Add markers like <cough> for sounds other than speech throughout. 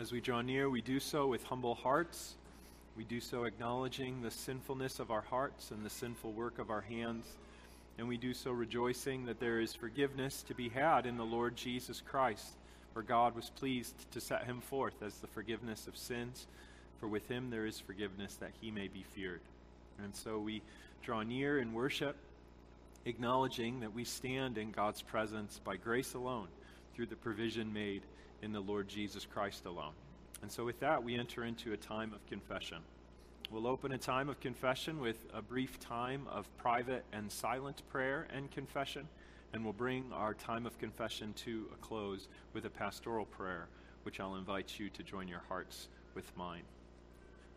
As we draw near, we do so with humble hearts. We do so acknowledging the sinfulness of our hearts and the sinful work of our hands. And we do so rejoicing that there is forgiveness to be had in the Lord Jesus Christ, for God was pleased to set him forth as the forgiveness of sins. For with him there is forgiveness that he may be feared. And so we draw near in worship, acknowledging that we stand in God's presence by grace alone, through the provision made in the Lord Jesus Christ alone. And so, with that, we enter into a time of confession. We'll open a time of confession with a brief time of private and silent prayer and confession, and we'll bring our time of confession to a close with a pastoral prayer, which I'll invite you to join your hearts with mine.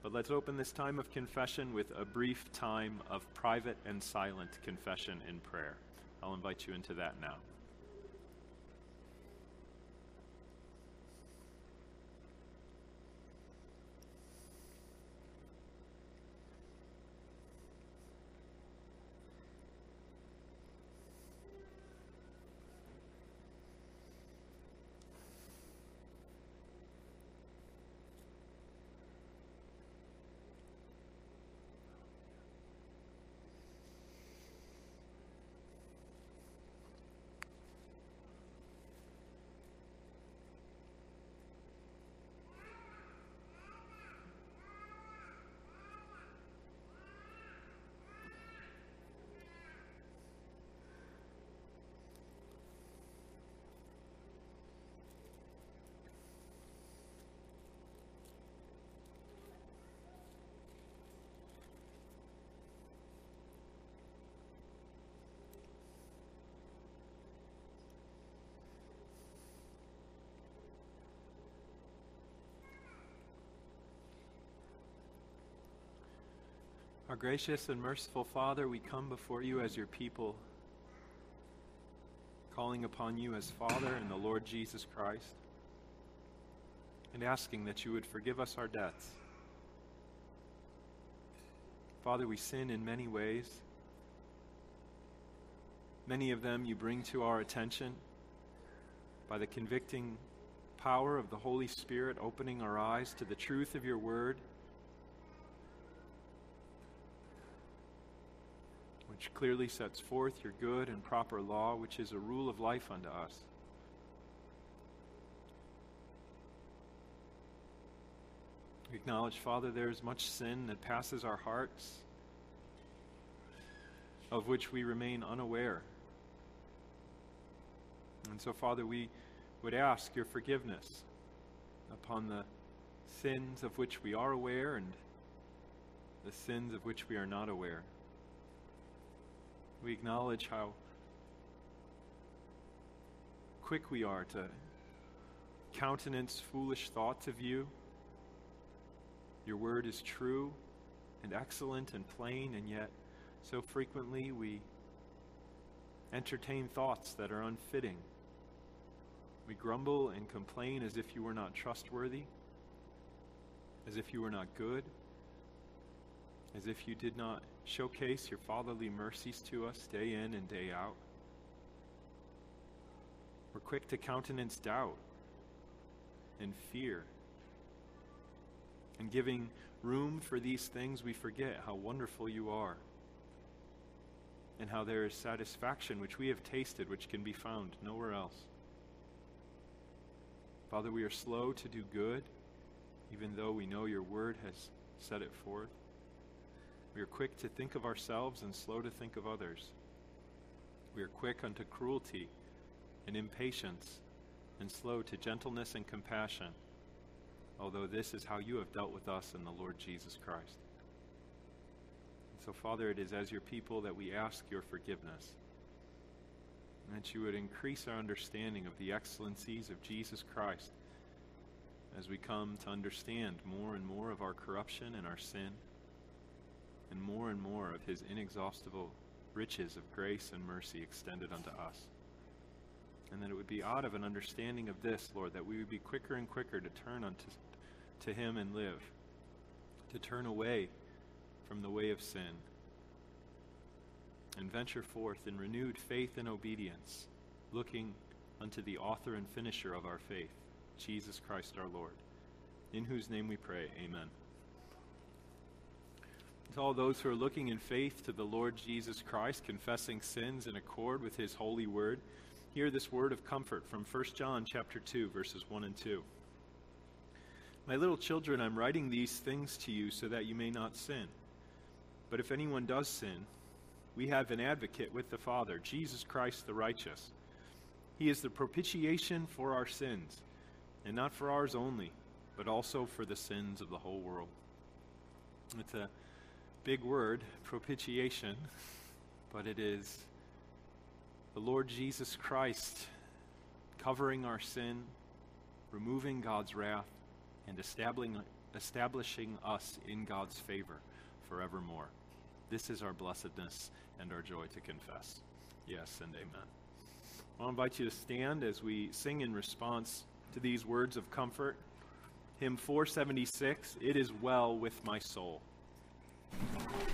But let's open this time of confession with a brief time of private and silent confession in prayer. I'll invite you into that now. Our gracious and merciful Father, we come before you as your people, calling upon you as Father and the Lord Jesus Christ, and asking that you would forgive us our debts. Father, we sin in many ways. Many of them you bring to our attention by the convicting power of the Holy Spirit, opening our eyes to the truth of your word which clearly sets forth your good and proper law, which is a rule of life unto us. We acknowledge, Father, there is much sin that passes our hearts, of which we remain unaware. And so, Father, we would ask your forgiveness upon the sins of which we are aware and the sins of which we are not aware. We acknowledge how quick we are to countenance foolish thoughts of you. Your word is true and excellent and plain, and yet so frequently we entertain thoughts that are unfitting. We grumble and complain as if you were not trustworthy, as if you were not good, as if you did not showcase your fatherly mercies to us day in and day out. We're quick to countenance doubt and fear. And giving room for these things, we forget how wonderful you are and how there is satisfaction which we have tasted, which can be found nowhere else. Father, we are slow to do good, even though we know your word has set it forth. We are quick to think of ourselves and slow to think of others. We are quick unto cruelty and impatience and slow to gentleness and compassion, although this is how you have dealt with us in the Lord Jesus Christ. And so, Father, it is as your people that we ask your forgiveness, and that you would increase our understanding of the excellencies of Jesus Christ as we come to understand more and more of our corruption and our sin and more and more of his inexhaustible riches of grace and mercy extended unto us. And that it would be out of an understanding of this, Lord, that we would be quicker and quicker to turn unto to him and live, to turn away from the way of sin, and venture forth in renewed faith and obedience, looking unto the author and finisher of our faith, Jesus Christ our Lord. in whose name we pray. Amen. To all those who are looking in faith to the Lord Jesus Christ, confessing sins in accord with his holy word, hear this word of comfort from 1 John chapter 2 verses 1 and 2. My little children, I'm writing these things to you so that you may not sin. But if anyone does sin, we have an advocate with the Father, Jesus Christ the righteous. He is the propitiation for our sins, and not for ours only, but also for the sins of the whole world. It's a big word, propitiation, but it is the Lord Jesus Christ covering our sin, removing God's wrath, and establishing, establishing us in God's favor forevermore. This is our blessedness and our joy to confess. Yes and amen. I'll invite you to stand as we sing in response to these words of comfort. Hymn 476 It is well with my soul. When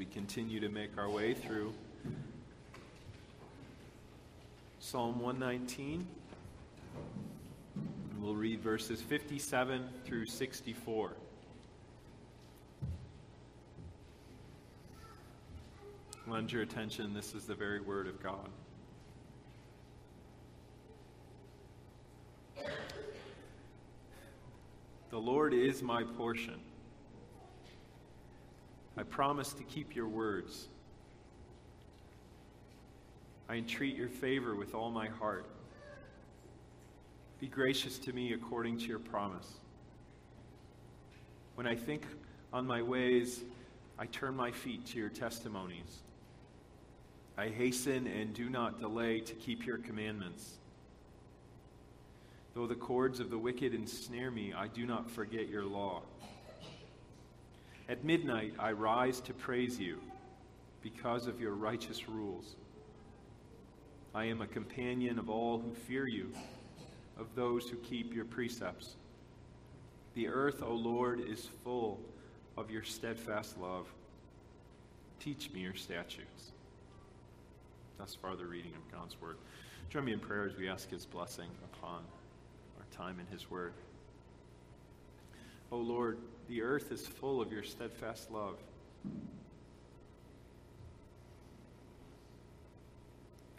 we continue to make our way through Psalm 119. And we'll read verses 57 through 64. Lend your attention, this is the very word of God. The Lord is my portion. I promise to keep your words. I entreat your favor with all my heart. Be gracious to me according to your promise. When I think on my ways, I turn my feet to your testimonies. I hasten and do not delay to keep your commandments. Though the cords of the wicked ensnare me, I do not forget your law. At midnight, I rise to praise you because of your righteous rules. I am a companion of all who fear you, of those who keep your precepts. The earth, O Lord, is full of your steadfast love. Teach me your statutes. Thus far, the reading of God's word. Join me in prayer as we ask his blessing upon our time in His Word. O Lord, the earth is full of your steadfast love.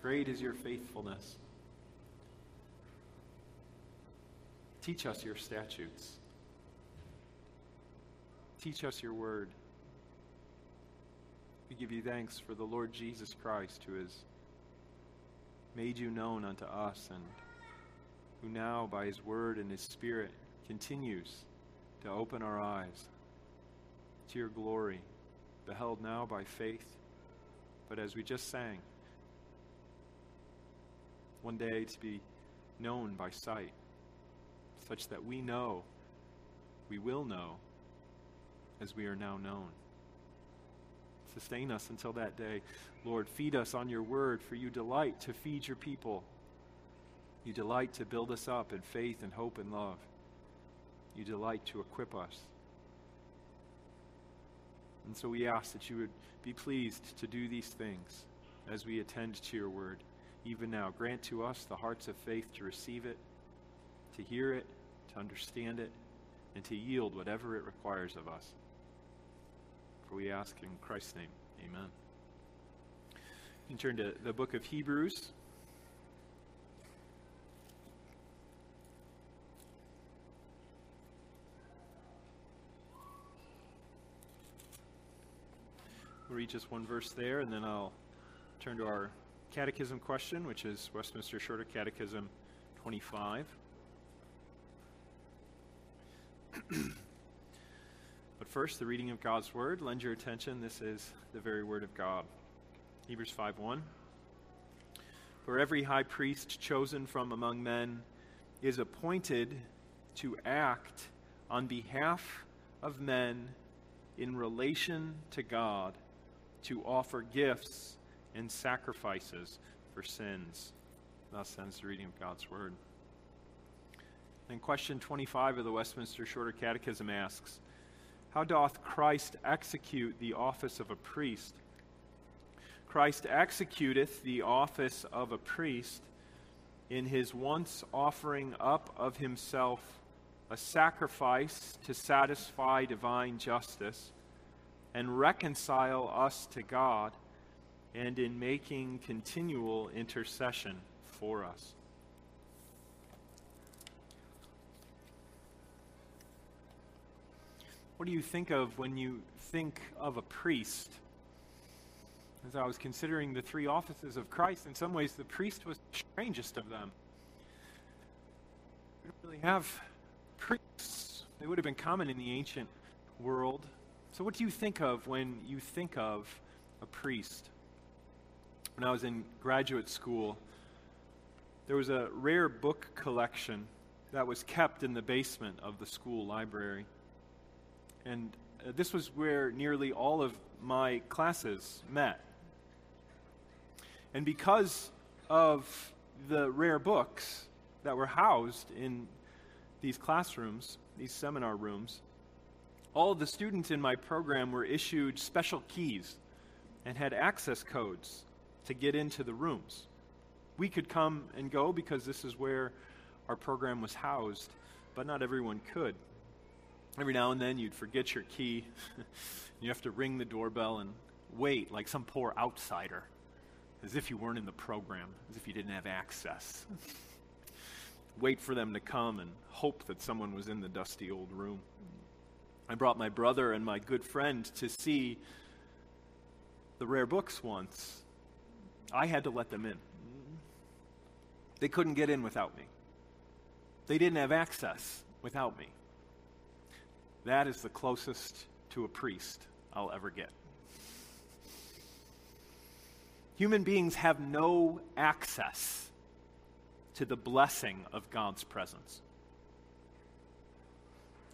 Great is your faithfulness. Teach us your statutes. Teach us your word. We give you thanks for the Lord Jesus Christ who has made you known unto us and who now, by his word and his spirit, continues to open our eyes to your glory, beheld now by faith, but as we just sang, one day to be known by sight, such that we know, we will know, as we are now known. Sustain us until that day. Lord, feed us on your word, for you delight to feed your people. You delight to build us up in faith and hope and love. You delight to equip us. And so we ask that you would be pleased to do these things as we attend to your word. Even now, grant to us the hearts of faith to receive it, to hear it, to understand it, and to yield whatever it requires of us. For we ask in Christ's name, amen. You can turn to the book of Hebrews. Read just one verse there, and then I'll turn to our catechism question, which is Westminster Shorter Catechism 25. <clears throat> but first, the reading of God's Word. Lend your attention. This is the very Word of God. Hebrews 5 1. For every high priest chosen from among men is appointed to act on behalf of men in relation to God to offer gifts and sacrifices for sins. Thus ends the reading of God's Word. And question 25 of the Westminster Shorter Catechism asks How doth Christ execute the office of a priest? Christ executeth the office of a priest in his once offering up of himself a sacrifice to satisfy divine justice and reconcile us to God, and in making continual intercession for us. What do you think of when you think of a priest? As I was considering the three offices of Christ, in some ways the priest was the strangest of them. We don't really have priests. They would have been common in the ancient world. So, what do you think of when you think of a priest? When I was in graduate school, there was a rare book collection that was kept in the basement of the school library. And uh, this was where nearly all of my classes met. And because of the rare books that were housed in these classrooms, these seminar rooms, all of the students in my program were issued special keys and had access codes to get into the rooms. We could come and go because this is where our program was housed, but not everyone could. Every now and then you'd forget your key. <laughs> you have to ring the doorbell and wait like some poor outsider, as if you weren't in the program, as if you didn't have access. <laughs> wait for them to come and hope that someone was in the dusty old room. I brought my brother and my good friend to see the rare books once. I had to let them in. They couldn't get in without me. They didn't have access without me. That is the closest to a priest I'll ever get. Human beings have no access to the blessing of God's presence.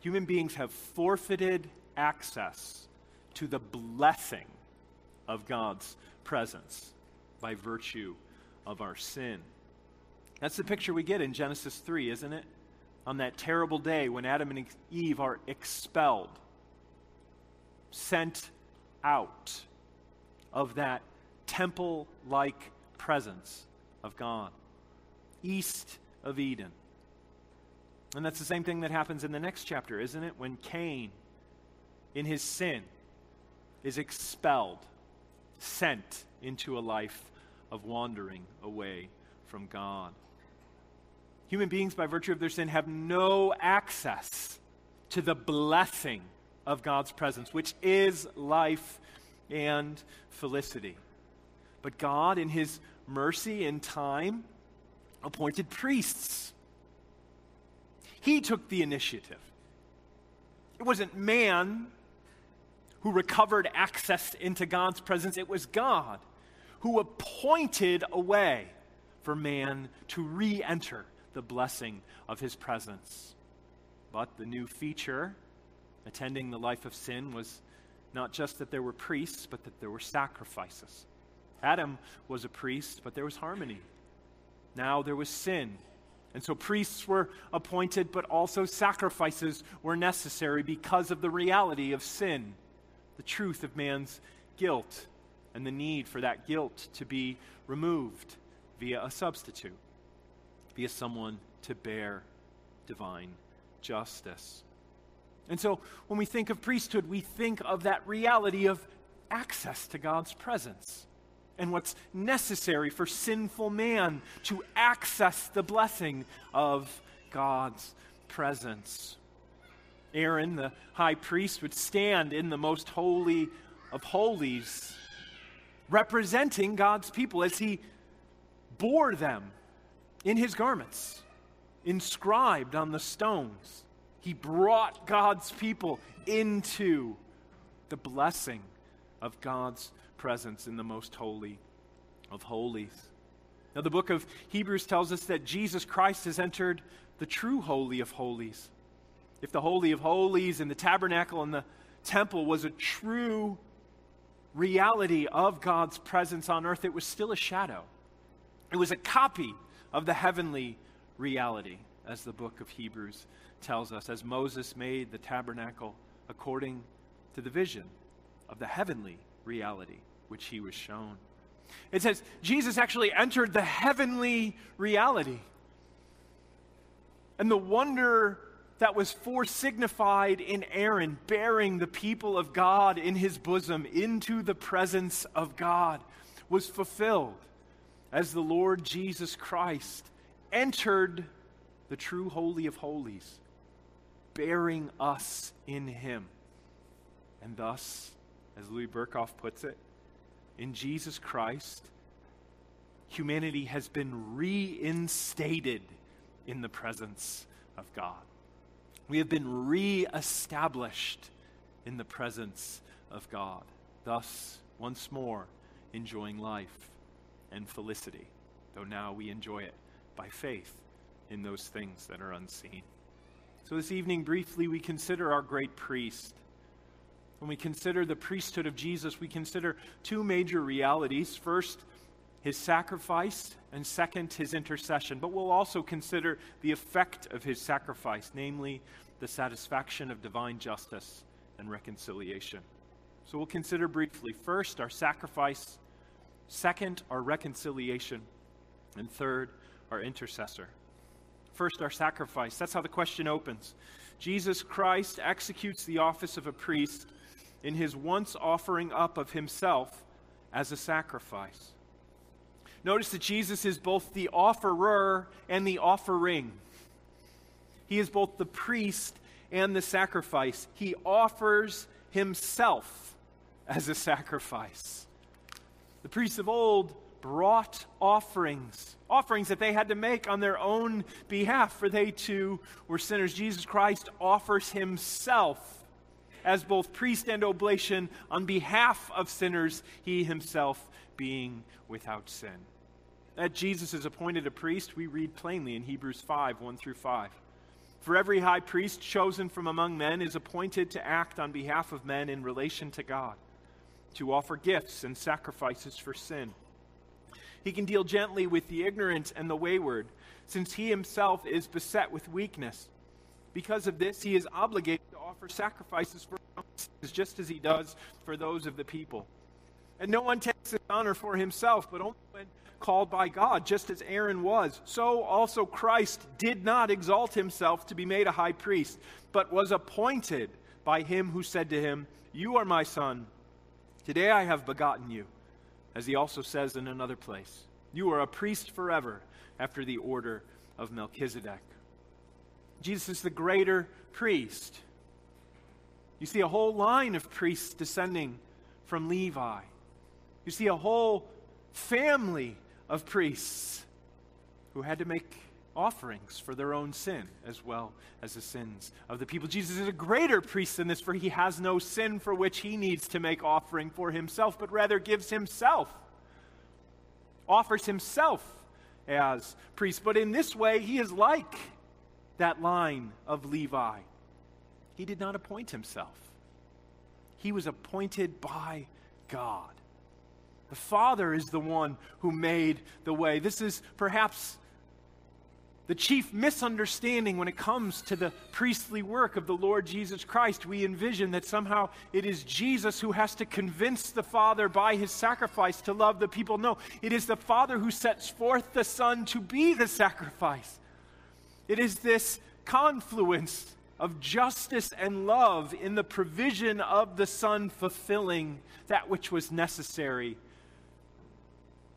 Human beings have forfeited access to the blessing of God's presence by virtue of our sin. That's the picture we get in Genesis 3, isn't it? On that terrible day when Adam and Eve are expelled, sent out of that temple like presence of God, east of Eden. And that's the same thing that happens in the next chapter, isn't it? When Cain, in his sin, is expelled, sent into a life of wandering away from God. Human beings, by virtue of their sin, have no access to the blessing of God's presence, which is life and felicity. But God, in His mercy and time, appointed priests. He took the initiative. It wasn't man who recovered access into God's presence, it was God who appointed a way for man to re enter the blessing of his presence. But the new feature attending the life of sin was not just that there were priests, but that there were sacrifices. Adam was a priest, but there was harmony. Now there was sin. And so priests were appointed, but also sacrifices were necessary because of the reality of sin, the truth of man's guilt, and the need for that guilt to be removed via a substitute via someone to bear divine justice. And so when we think of priesthood, we think of that reality of access to God's presence and what's necessary for sinful man to access the blessing of God's presence. Aaron, the high priest, would stand in the most holy of holies, representing God's people as he bore them in his garments, inscribed on the stones. He brought God's people into the blessing of God's presence in the most holy of holies. Now, the book of Hebrews tells us that Jesus Christ has entered the true Holy of Holies. If the Holy of Holies and the tabernacle and the temple was a true reality of God's presence on earth, it was still a shadow. It was a copy of the heavenly reality, as the book of Hebrews tells us, as Moses made the tabernacle according to the vision of the heavenly reality which he was shown. It says Jesus actually entered the heavenly reality. And the wonder that was foresignified in Aaron bearing the people of God in his bosom into the presence of God was fulfilled as the Lord Jesus Christ entered the true Holy of Holies, bearing us in Him. And thus, as Louis Berkhof puts it, in Jesus Christ, humanity has been reinstated in the presence of God. We have been reestablished in the presence of God, thus, once more, enjoying life and felicity, though now we enjoy it by faith in those things that are unseen. So, this evening, briefly, we consider our great priest. When we consider the priesthood of Jesus, we consider two major realities. First, his sacrifice, and second, his intercession. But we'll also consider the effect of his sacrifice, namely the satisfaction of divine justice and reconciliation. So we'll consider briefly first, our sacrifice, second, our reconciliation, and third, our intercessor. First, our sacrifice. That's how the question opens. Jesus Christ executes the office of a priest in his once offering up of himself as a sacrifice. Notice that Jesus is both the offerer and the offering. He is both the priest and the sacrifice. He offers himself as a sacrifice. The priests of old brought offerings, offerings that they had to make on their own behalf, for they too were sinners. Jesus Christ offers himself as both priest and oblation on behalf of sinners, he himself being without sin. That Jesus is appointed a priest, we read plainly in Hebrews 5 1 through 5. For every high priest chosen from among men is appointed to act on behalf of men in relation to God, to offer gifts and sacrifices for sin. He can deal gently with the ignorant and the wayward, since he himself is beset with weakness. Because of this, he is obligated offer sacrifices for sins, just as he does for those of the people. And no one takes this honor for himself, but only when called by God, just as Aaron was. So also Christ did not exalt himself to be made a high priest, but was appointed by him who said to him, You are my son. Today I have begotten you. As he also says in another place, You are a priest forever after the order of Melchizedek. Jesus is the greater priest. You see a whole line of priests descending from Levi. You see a whole family of priests who had to make offerings for their own sin as well as the sins of the people. Jesus is a greater priest than this, for he has no sin for which he needs to make offering for himself, but rather gives himself, offers himself as priest. But in this way, he is like that line of Levi. He did not appoint himself, he was appointed by God. The Father is the one who made the way. This is perhaps the chief misunderstanding when it comes to the priestly work of the Lord Jesus Christ. We envision that somehow it is Jesus who has to convince the Father by his sacrifice to love the people. No, it is the Father who sets forth the Son to be the sacrifice. It is this confluence of justice and love in the provision of the Son fulfilling that which was necessary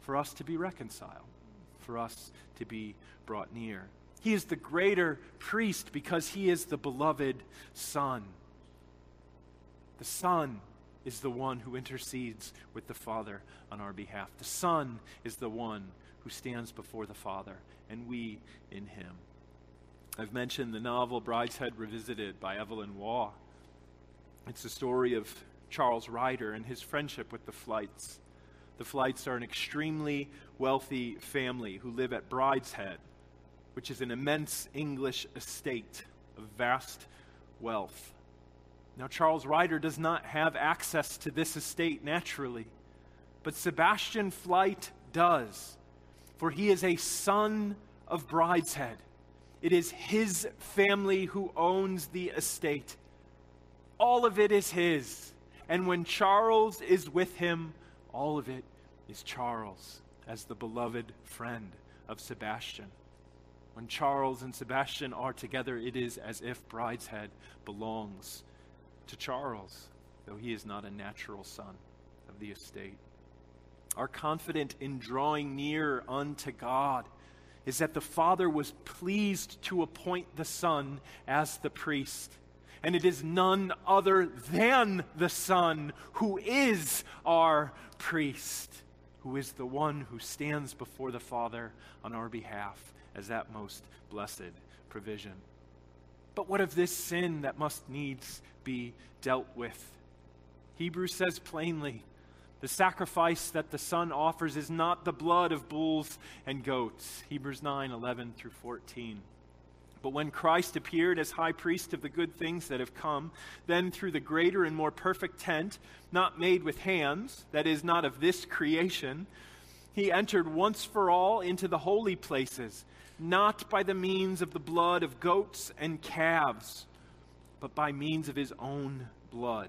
for us to be reconciled, for us to be brought near. He is the greater priest because he is the beloved Son. The Son is the one who intercedes with the Father on our behalf. The Son is the one who stands before the Father, and we in him. I've mentioned the novel Brideshead Revisited by Evelyn Waugh. It's the story of Charles Ryder and his friendship with the Flytes. The Flytes are an extremely wealthy family who live at Brideshead, which is an immense English estate of vast wealth. Now, Charles Ryder does not have access to this estate naturally, but Sebastian Flyte does, for he is a son of Brideshead. It is his family who owns the estate. All of it is his. And when Charles is with him, all of it is Charles as the beloved friend of Sebastian. When Charles and Sebastian are together, it is as if Brideshead belongs to Charles, though he is not a natural son of the estate. Are confident in drawing near unto God is that the Father was pleased to appoint the Son as the priest. And it is none other than the Son who is our priest, who is the one who stands before the Father on our behalf as that most blessed provision. But what of this sin that must needs be dealt with? Hebrews says plainly the sacrifice that the Son offers is not the blood of bulls and goats. Hebrews 9 11 through 14. But when Christ appeared as high priest of the good things that have come, then through the greater and more perfect tent, not made with hands, that is, not of this creation, he entered once for all into the holy places, not by the means of the blood of goats and calves but by means of his own blood,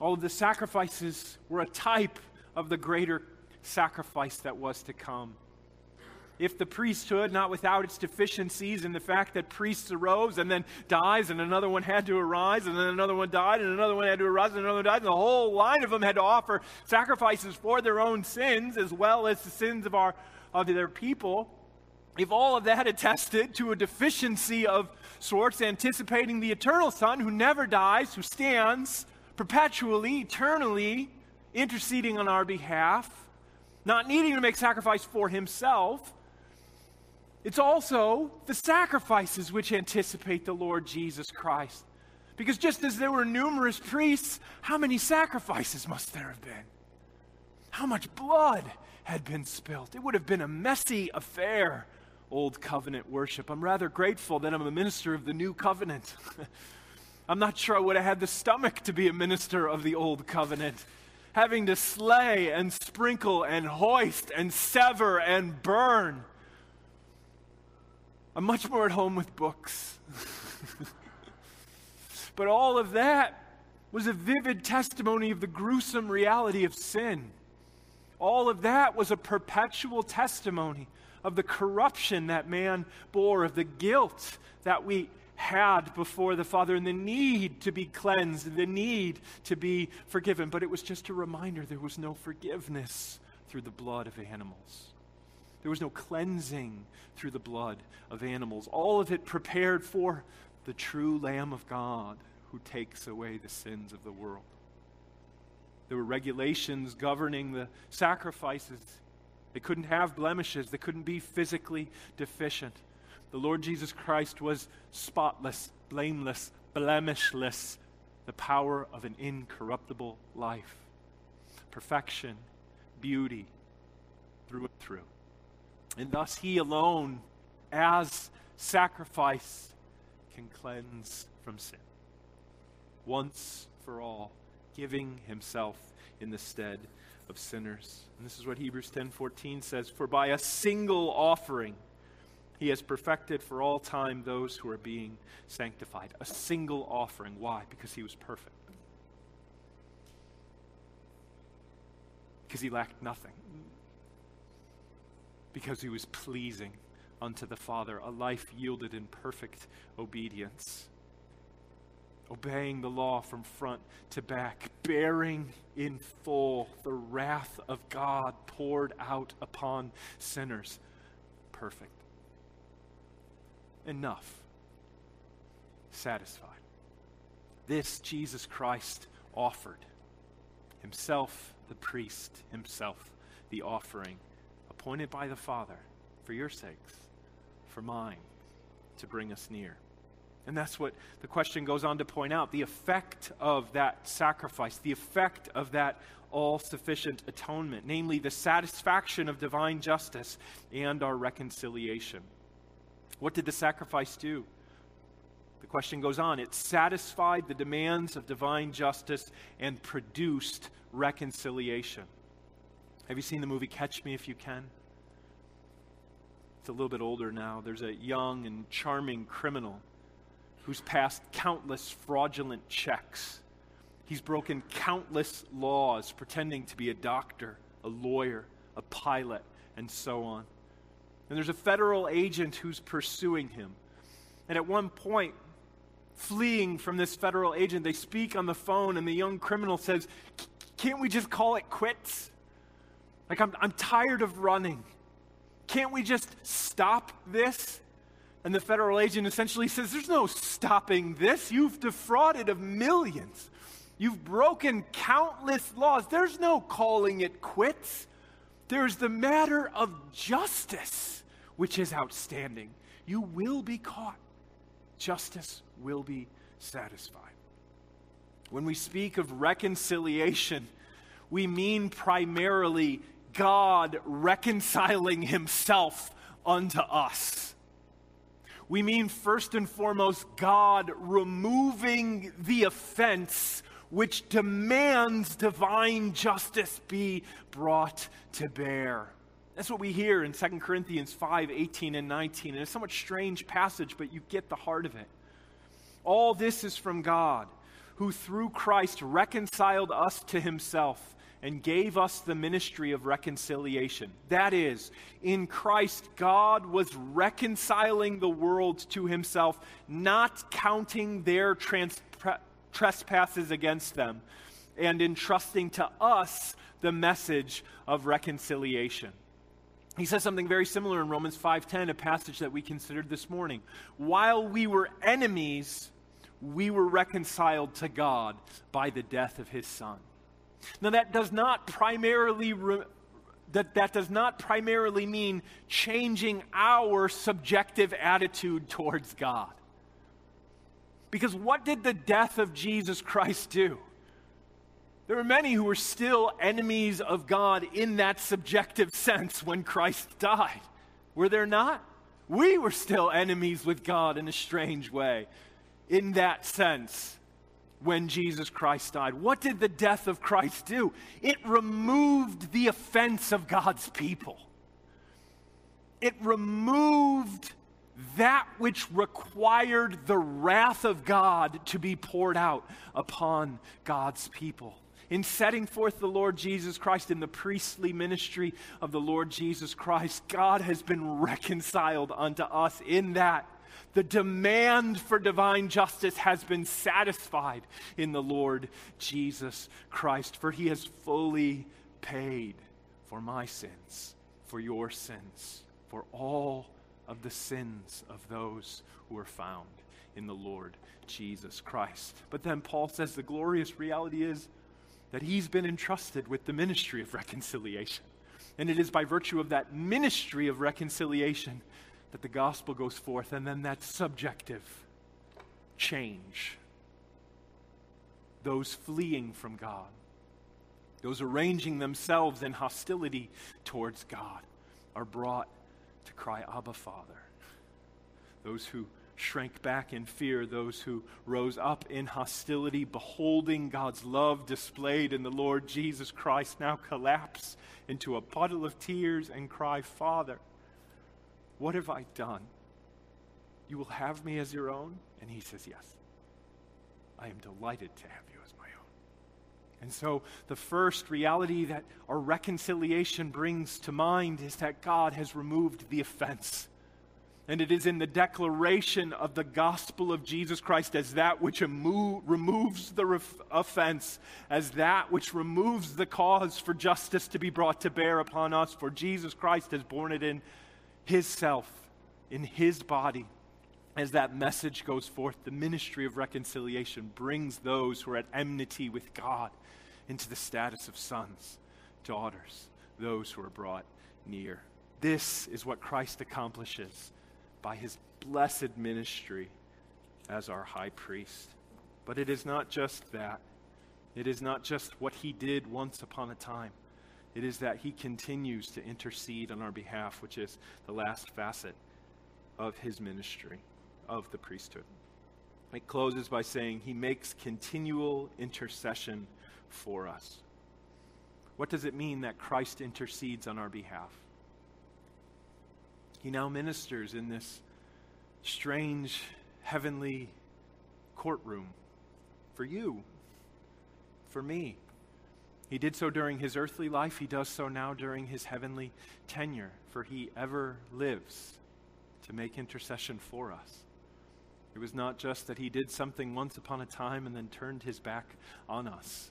All of the sacrifices were a type of the greater sacrifice that was to come if the priesthood, not without its deficiencies in the fact that priests arose and then dies, and another one had to arise, and then another one died, and another one had to arise, and another died, and the whole line of them had to offer sacrifices for their own sins as well as the sins of, our, of their people. If all of that attested to a deficiency of sorts, anticipating the eternal Son who never dies, who stands perpetually, eternally, interceding on our behalf, not needing to make sacrifice for himself, it's also the sacrifices which anticipate the Lord Jesus Christ. Because just as there were numerous priests, how many sacrifices must there have been? How much blood had been spilt? It would have been a messy affair, Old Covenant worship. I'm rather grateful that I'm a minister of the New Covenant. <laughs> I'm not sure I would have had the stomach to be a minister of the Old Covenant. Having to slay and sprinkle and hoist and sever and burn. I'm much more at home with books. <laughs> but all of that was a vivid testimony of the gruesome reality of sin. All of that was a perpetual testimony of the corruption that man bore, of the guilt that we had before the Father, and the need to be cleansed, the need to be forgiven. But it was just a reminder there was no forgiveness through the blood of animals. There was no cleansing through the blood of animals. All of it prepared for the true Lamb of God who takes away the sins of the world. There were regulations governing the sacrifices. They couldn't have blemishes, they couldn't be physically deficient. The Lord Jesus Christ was spotless, blameless, blemishless, the power of an incorruptible life. Perfection, beauty, through and through. And thus, He alone, as sacrifice, can cleanse from sin. Once for all, giving Himself in the stead of sinners. And this is what Hebrews 10:14 says, "For by a single offering he has perfected for all time those who are being sanctified." A single offering. Why? Because he was perfect. Because he lacked nothing because he was pleasing unto the Father, a life yielded in perfect obedience. Obeying the law from front to back, bearing in full the wrath of God poured out upon sinners. Perfect. Enough. Satisfied. This Jesus Christ offered. Himself, the priest, himself, the offering appointed by the Father for your sakes, for mine, to bring us near. And that's what the question goes on to point out the effect of that sacrifice, the effect of that all sufficient atonement, namely the satisfaction of divine justice and our reconciliation. What did the sacrifice do? The question goes on. It satisfied the demands of divine justice and produced reconciliation. Have you seen the movie Catch Me If You Can? It's a little bit older now. There's a young and charming criminal who's passed countless fraudulent checks. He's broken countless laws, pretending to be a doctor, a lawyer, a pilot, and so on. And there's a federal agent who's pursuing him. And at one point, fleeing from this federal agent, they speak on the phone, and the young criminal says, Can't we just call it quits? Like, I'm, I'm tired of running. Can't we just stop this? And the federal agent essentially says, There's no stopping this. You've defrauded of millions. You've broken countless laws. There's no calling it quits. There's the matter of justice, which is outstanding. You will be caught, justice will be satisfied. When we speak of reconciliation, we mean primarily God reconciling himself unto us. We mean first and foremost God removing the offense which demands divine justice be brought to bear. That's what we hear in 2 Corinthians 5 18 and 19. And it's a somewhat strange passage, but you get the heart of it. All this is from God, who through Christ reconciled us to himself and gave us the ministry of reconciliation. That is, in Christ, God was reconciling the world to himself, not counting their trans- trespasses against them, and entrusting to us the message of reconciliation. He says something very similar in Romans 5:10, a passage that we considered this morning. While we were enemies, we were reconciled to God by the death of his son. Now that does not primarily re- that, that does not primarily mean changing our subjective attitude towards God. Because what did the death of Jesus Christ do? There were many who were still enemies of God in that subjective sense when Christ died. Were there not? We were still enemies with God in a strange way in that sense when Jesus Christ died. What did the death of Christ do? It removed the offense of God's people. It removed that which required the wrath of God to be poured out upon God's people. In setting forth the Lord Jesus Christ in the priestly ministry of the Lord Jesus Christ, God has been reconciled unto us in that the demand for divine justice has been satisfied in the Lord Jesus Christ, for he has fully paid for my sins, for your sins, for all of the sins of those who are found in the Lord Jesus Christ. But then Paul says the glorious reality is that he's been entrusted with the ministry of reconciliation. And it is by virtue of that ministry of reconciliation that the gospel goes forth, and then that subjective change. Those fleeing from God, those arranging themselves in hostility towards God, are brought to cry, Abba, Father. Those who shrank back in fear, those who rose up in hostility, beholding God's love displayed in the Lord Jesus Christ, now collapse into a puddle of tears and cry, Father, what have I done? You will have me as your own? And he says, Yes. I am delighted to have you. And so, the first reality that our reconciliation brings to mind is that God has removed the offense. And it is in the declaration of the gospel of Jesus Christ as that which emo- removes the offense, as that which removes the cause for justice to be brought to bear upon us. For Jesus Christ has borne it in his self in his body as that message goes forth, the ministry of reconciliation brings those who are at enmity with God into the status of sons, daughters, those who are brought near. This is what Christ accomplishes by his blessed ministry as our high priest. But it is not just that. It is not just what he did once upon a time. It is that he continues to intercede on our behalf, which is the last facet of his ministry, of the priesthood. It closes by saying he makes continual intercession for us. What does it mean that Christ intercedes on our behalf? He now ministers in this strange heavenly courtroom for you, for me. He did so during his earthly life. He does so now during his heavenly tenure, for he ever lives to make intercession for us. It was not just that he did something once upon a time and then turned his back on us.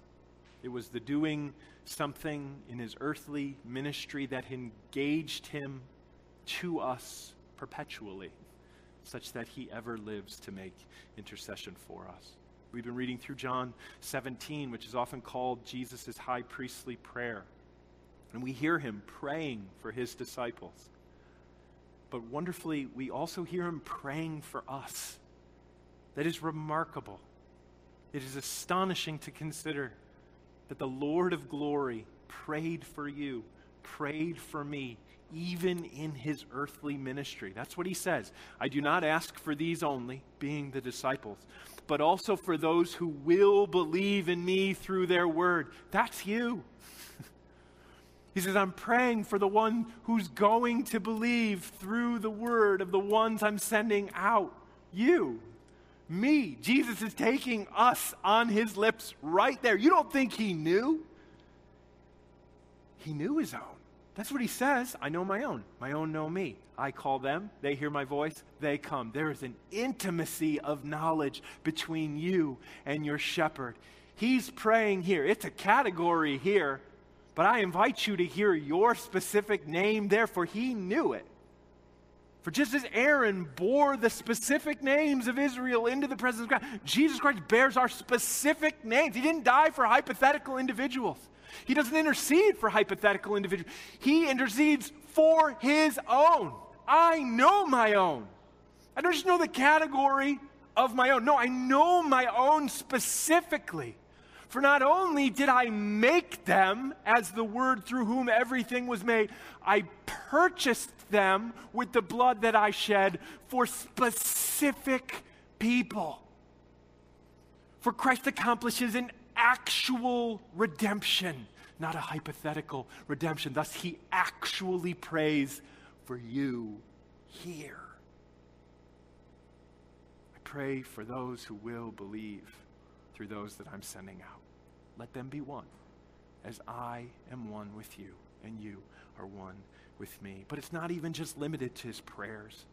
It was the doing something in his earthly ministry that engaged him to us perpetually, such that he ever lives to make intercession for us. We've been reading through John 17, which is often called Jesus' high priestly prayer. And we hear him praying for his disciples. But wonderfully, we also hear him praying for us. That is remarkable. It is astonishing to consider that the Lord of glory prayed for you, prayed for me, even in his earthly ministry. That's what he says. I do not ask for these only, being the disciples, but also for those who will believe in me through their word. That's you. <laughs> he says, I'm praying for the one who's going to believe through the word of the ones I'm sending out. You. Me. Jesus is taking us on his lips right there. You don't think he knew? He knew his own. That's what he says. I know my own. My own know me. I call them. They hear my voice. They come. There is an intimacy of knowledge between you and your shepherd. He's praying here. It's a category here, but I invite you to hear your specific name there, for he knew it. For just as Aaron bore the specific names of Israel into the presence of God, Jesus Christ bears our specific names. He didn't die for hypothetical individuals. He doesn't intercede for hypothetical individuals. He intercedes for his own. I know my own. I don't just know the category of my own. No, I know my own specifically. For not only did I make them as the word through whom everything was made, I purchased them with the blood that I shed for specific people. For Christ accomplishes an actual redemption, not a hypothetical redemption. Thus, he actually prays for you here. I pray for those who will believe through those that I'm sending out. Let them be one, as I am one with you, and you are one with me. But it's not even just limited to his prayers.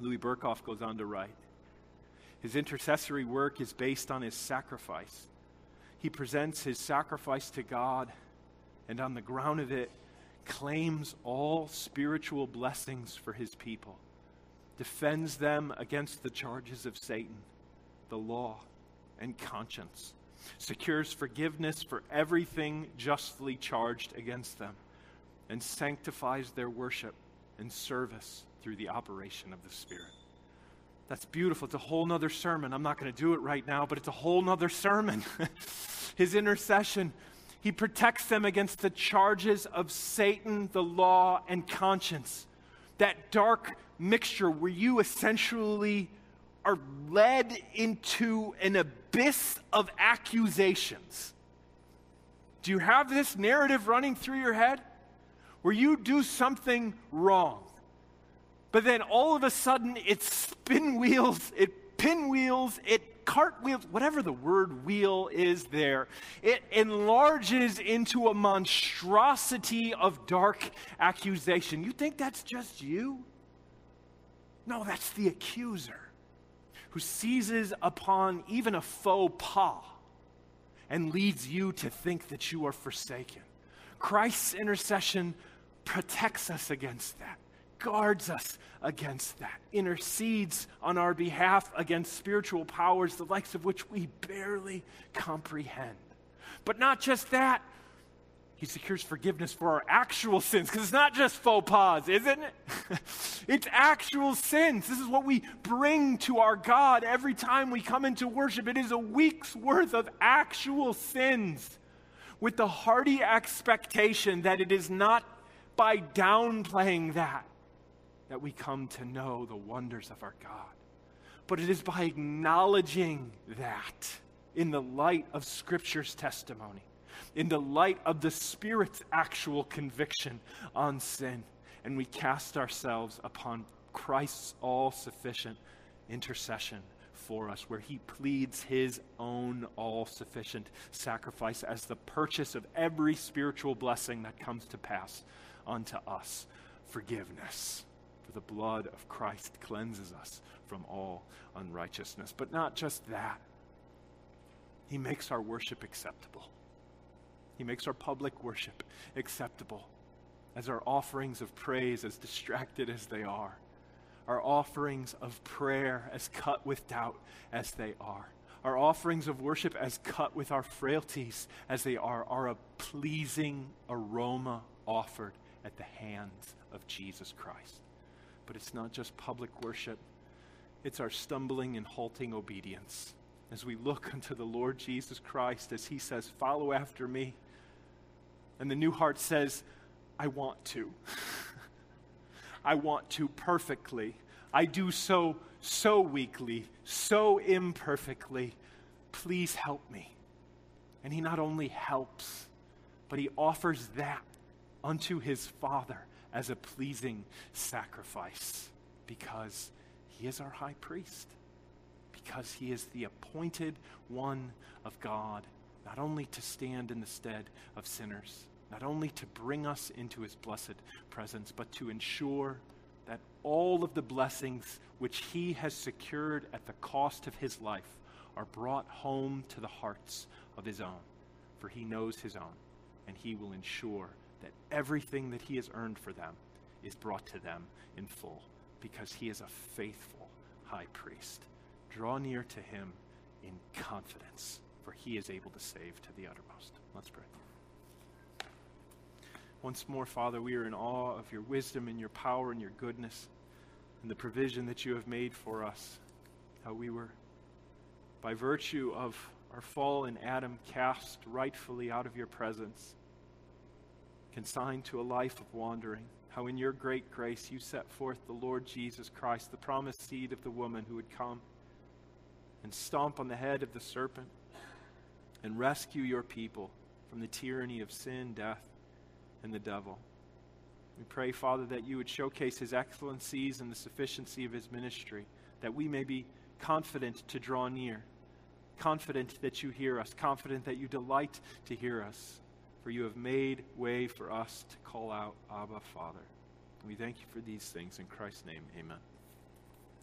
Louis Berkhof goes on to write His intercessory work is based on his sacrifice he presents his sacrifice to God, and on the ground of it, claims all spiritual blessings for his people, defends them against the charges of Satan, the law, and conscience, secures forgiveness for everything justly charged against them, and sanctifies their worship and service through the operation of the Spirit. That's beautiful. It's a whole nother sermon. I'm not going to do it right now, but it's a whole nother sermon. <laughs> His intercession, he protects them against the charges of Satan, the law, and conscience. That dark mixture where you essentially are led into an abyss of accusations. Do you have this narrative running through your head? Where you do something wrong but then all of a sudden, it spin wheels, it pinwheels, it cartwheels, whatever the word wheel is there. It enlarges into a monstrosity of dark accusation. You think that's just you? No, that's the accuser who seizes upon even a faux pas and leads you to think that you are forsaken. Christ's intercession protects us against that guards us against that, intercedes on our behalf against spiritual powers, the likes of which we barely comprehend. But not just that, he secures forgiveness for our actual sins, because it's not just faux pas, isn't it? <laughs> it's actual sins. This is what we bring to our God every time we come into worship. It is a week's worth of actual sins with the hearty expectation that it is not by downplaying that that we come to know the wonders of our God. But it is by acknowledging that in the light of Scripture's testimony, in the light of the Spirit's actual conviction on sin, and we cast ourselves upon Christ's all sufficient intercession for us, where he pleads his own all sufficient sacrifice as the purchase of every spiritual blessing that comes to pass unto us forgiveness. For the blood of Christ cleanses us from all unrighteousness. But not just that, He makes our worship acceptable. He makes our public worship acceptable. As our offerings of praise, as distracted as they are, our offerings of prayer, as cut with doubt as they are, our offerings of worship, as cut with our frailties as they are, are a pleasing aroma offered at the hands of Jesus Christ. But it's not just public worship, it's our stumbling and halting obedience as we look <laughs> unto the Lord Jesus Christ as he says, Follow after me. And the new heart says, I want to. <laughs> I want to perfectly. I do so so weakly, so imperfectly. Please help me. And he not only helps, but he offers that unto his Father as a pleasing sacrifice because he is our high priest, because he is the appointed one of God, not only to stand in the stead of sinners, not only to bring us into his blessed presence, but to ensure that all of the blessings which he has secured at the cost of his life are brought home to the hearts of his own. For he knows his own, and he will ensure that everything that he has earned for them is brought to them in full, because he is a faithful high priest. Draw near to him in confidence, for he is able to save to the uttermost. Let's pray. Once more, Father, we are in awe of your wisdom and your power and your goodness and the provision that you have made for us. How we were, by virtue of our fall in Adam, cast rightfully out of your presence, consigned to a life of wandering. How in your great grace you set forth the Lord Jesus Christ, the promised seed of the woman who would come and stomp on the head of the serpent and rescue your people from the tyranny of sin, death, and the devil. We pray, Father, that you would showcase his excellencies and the sufficiency of his ministry, that we may be confident to draw near, confident that you hear us, confident that you delight to hear us, for you have made way for us to call out, Abba, Father. we thank you for these things. In Christ's name, amen.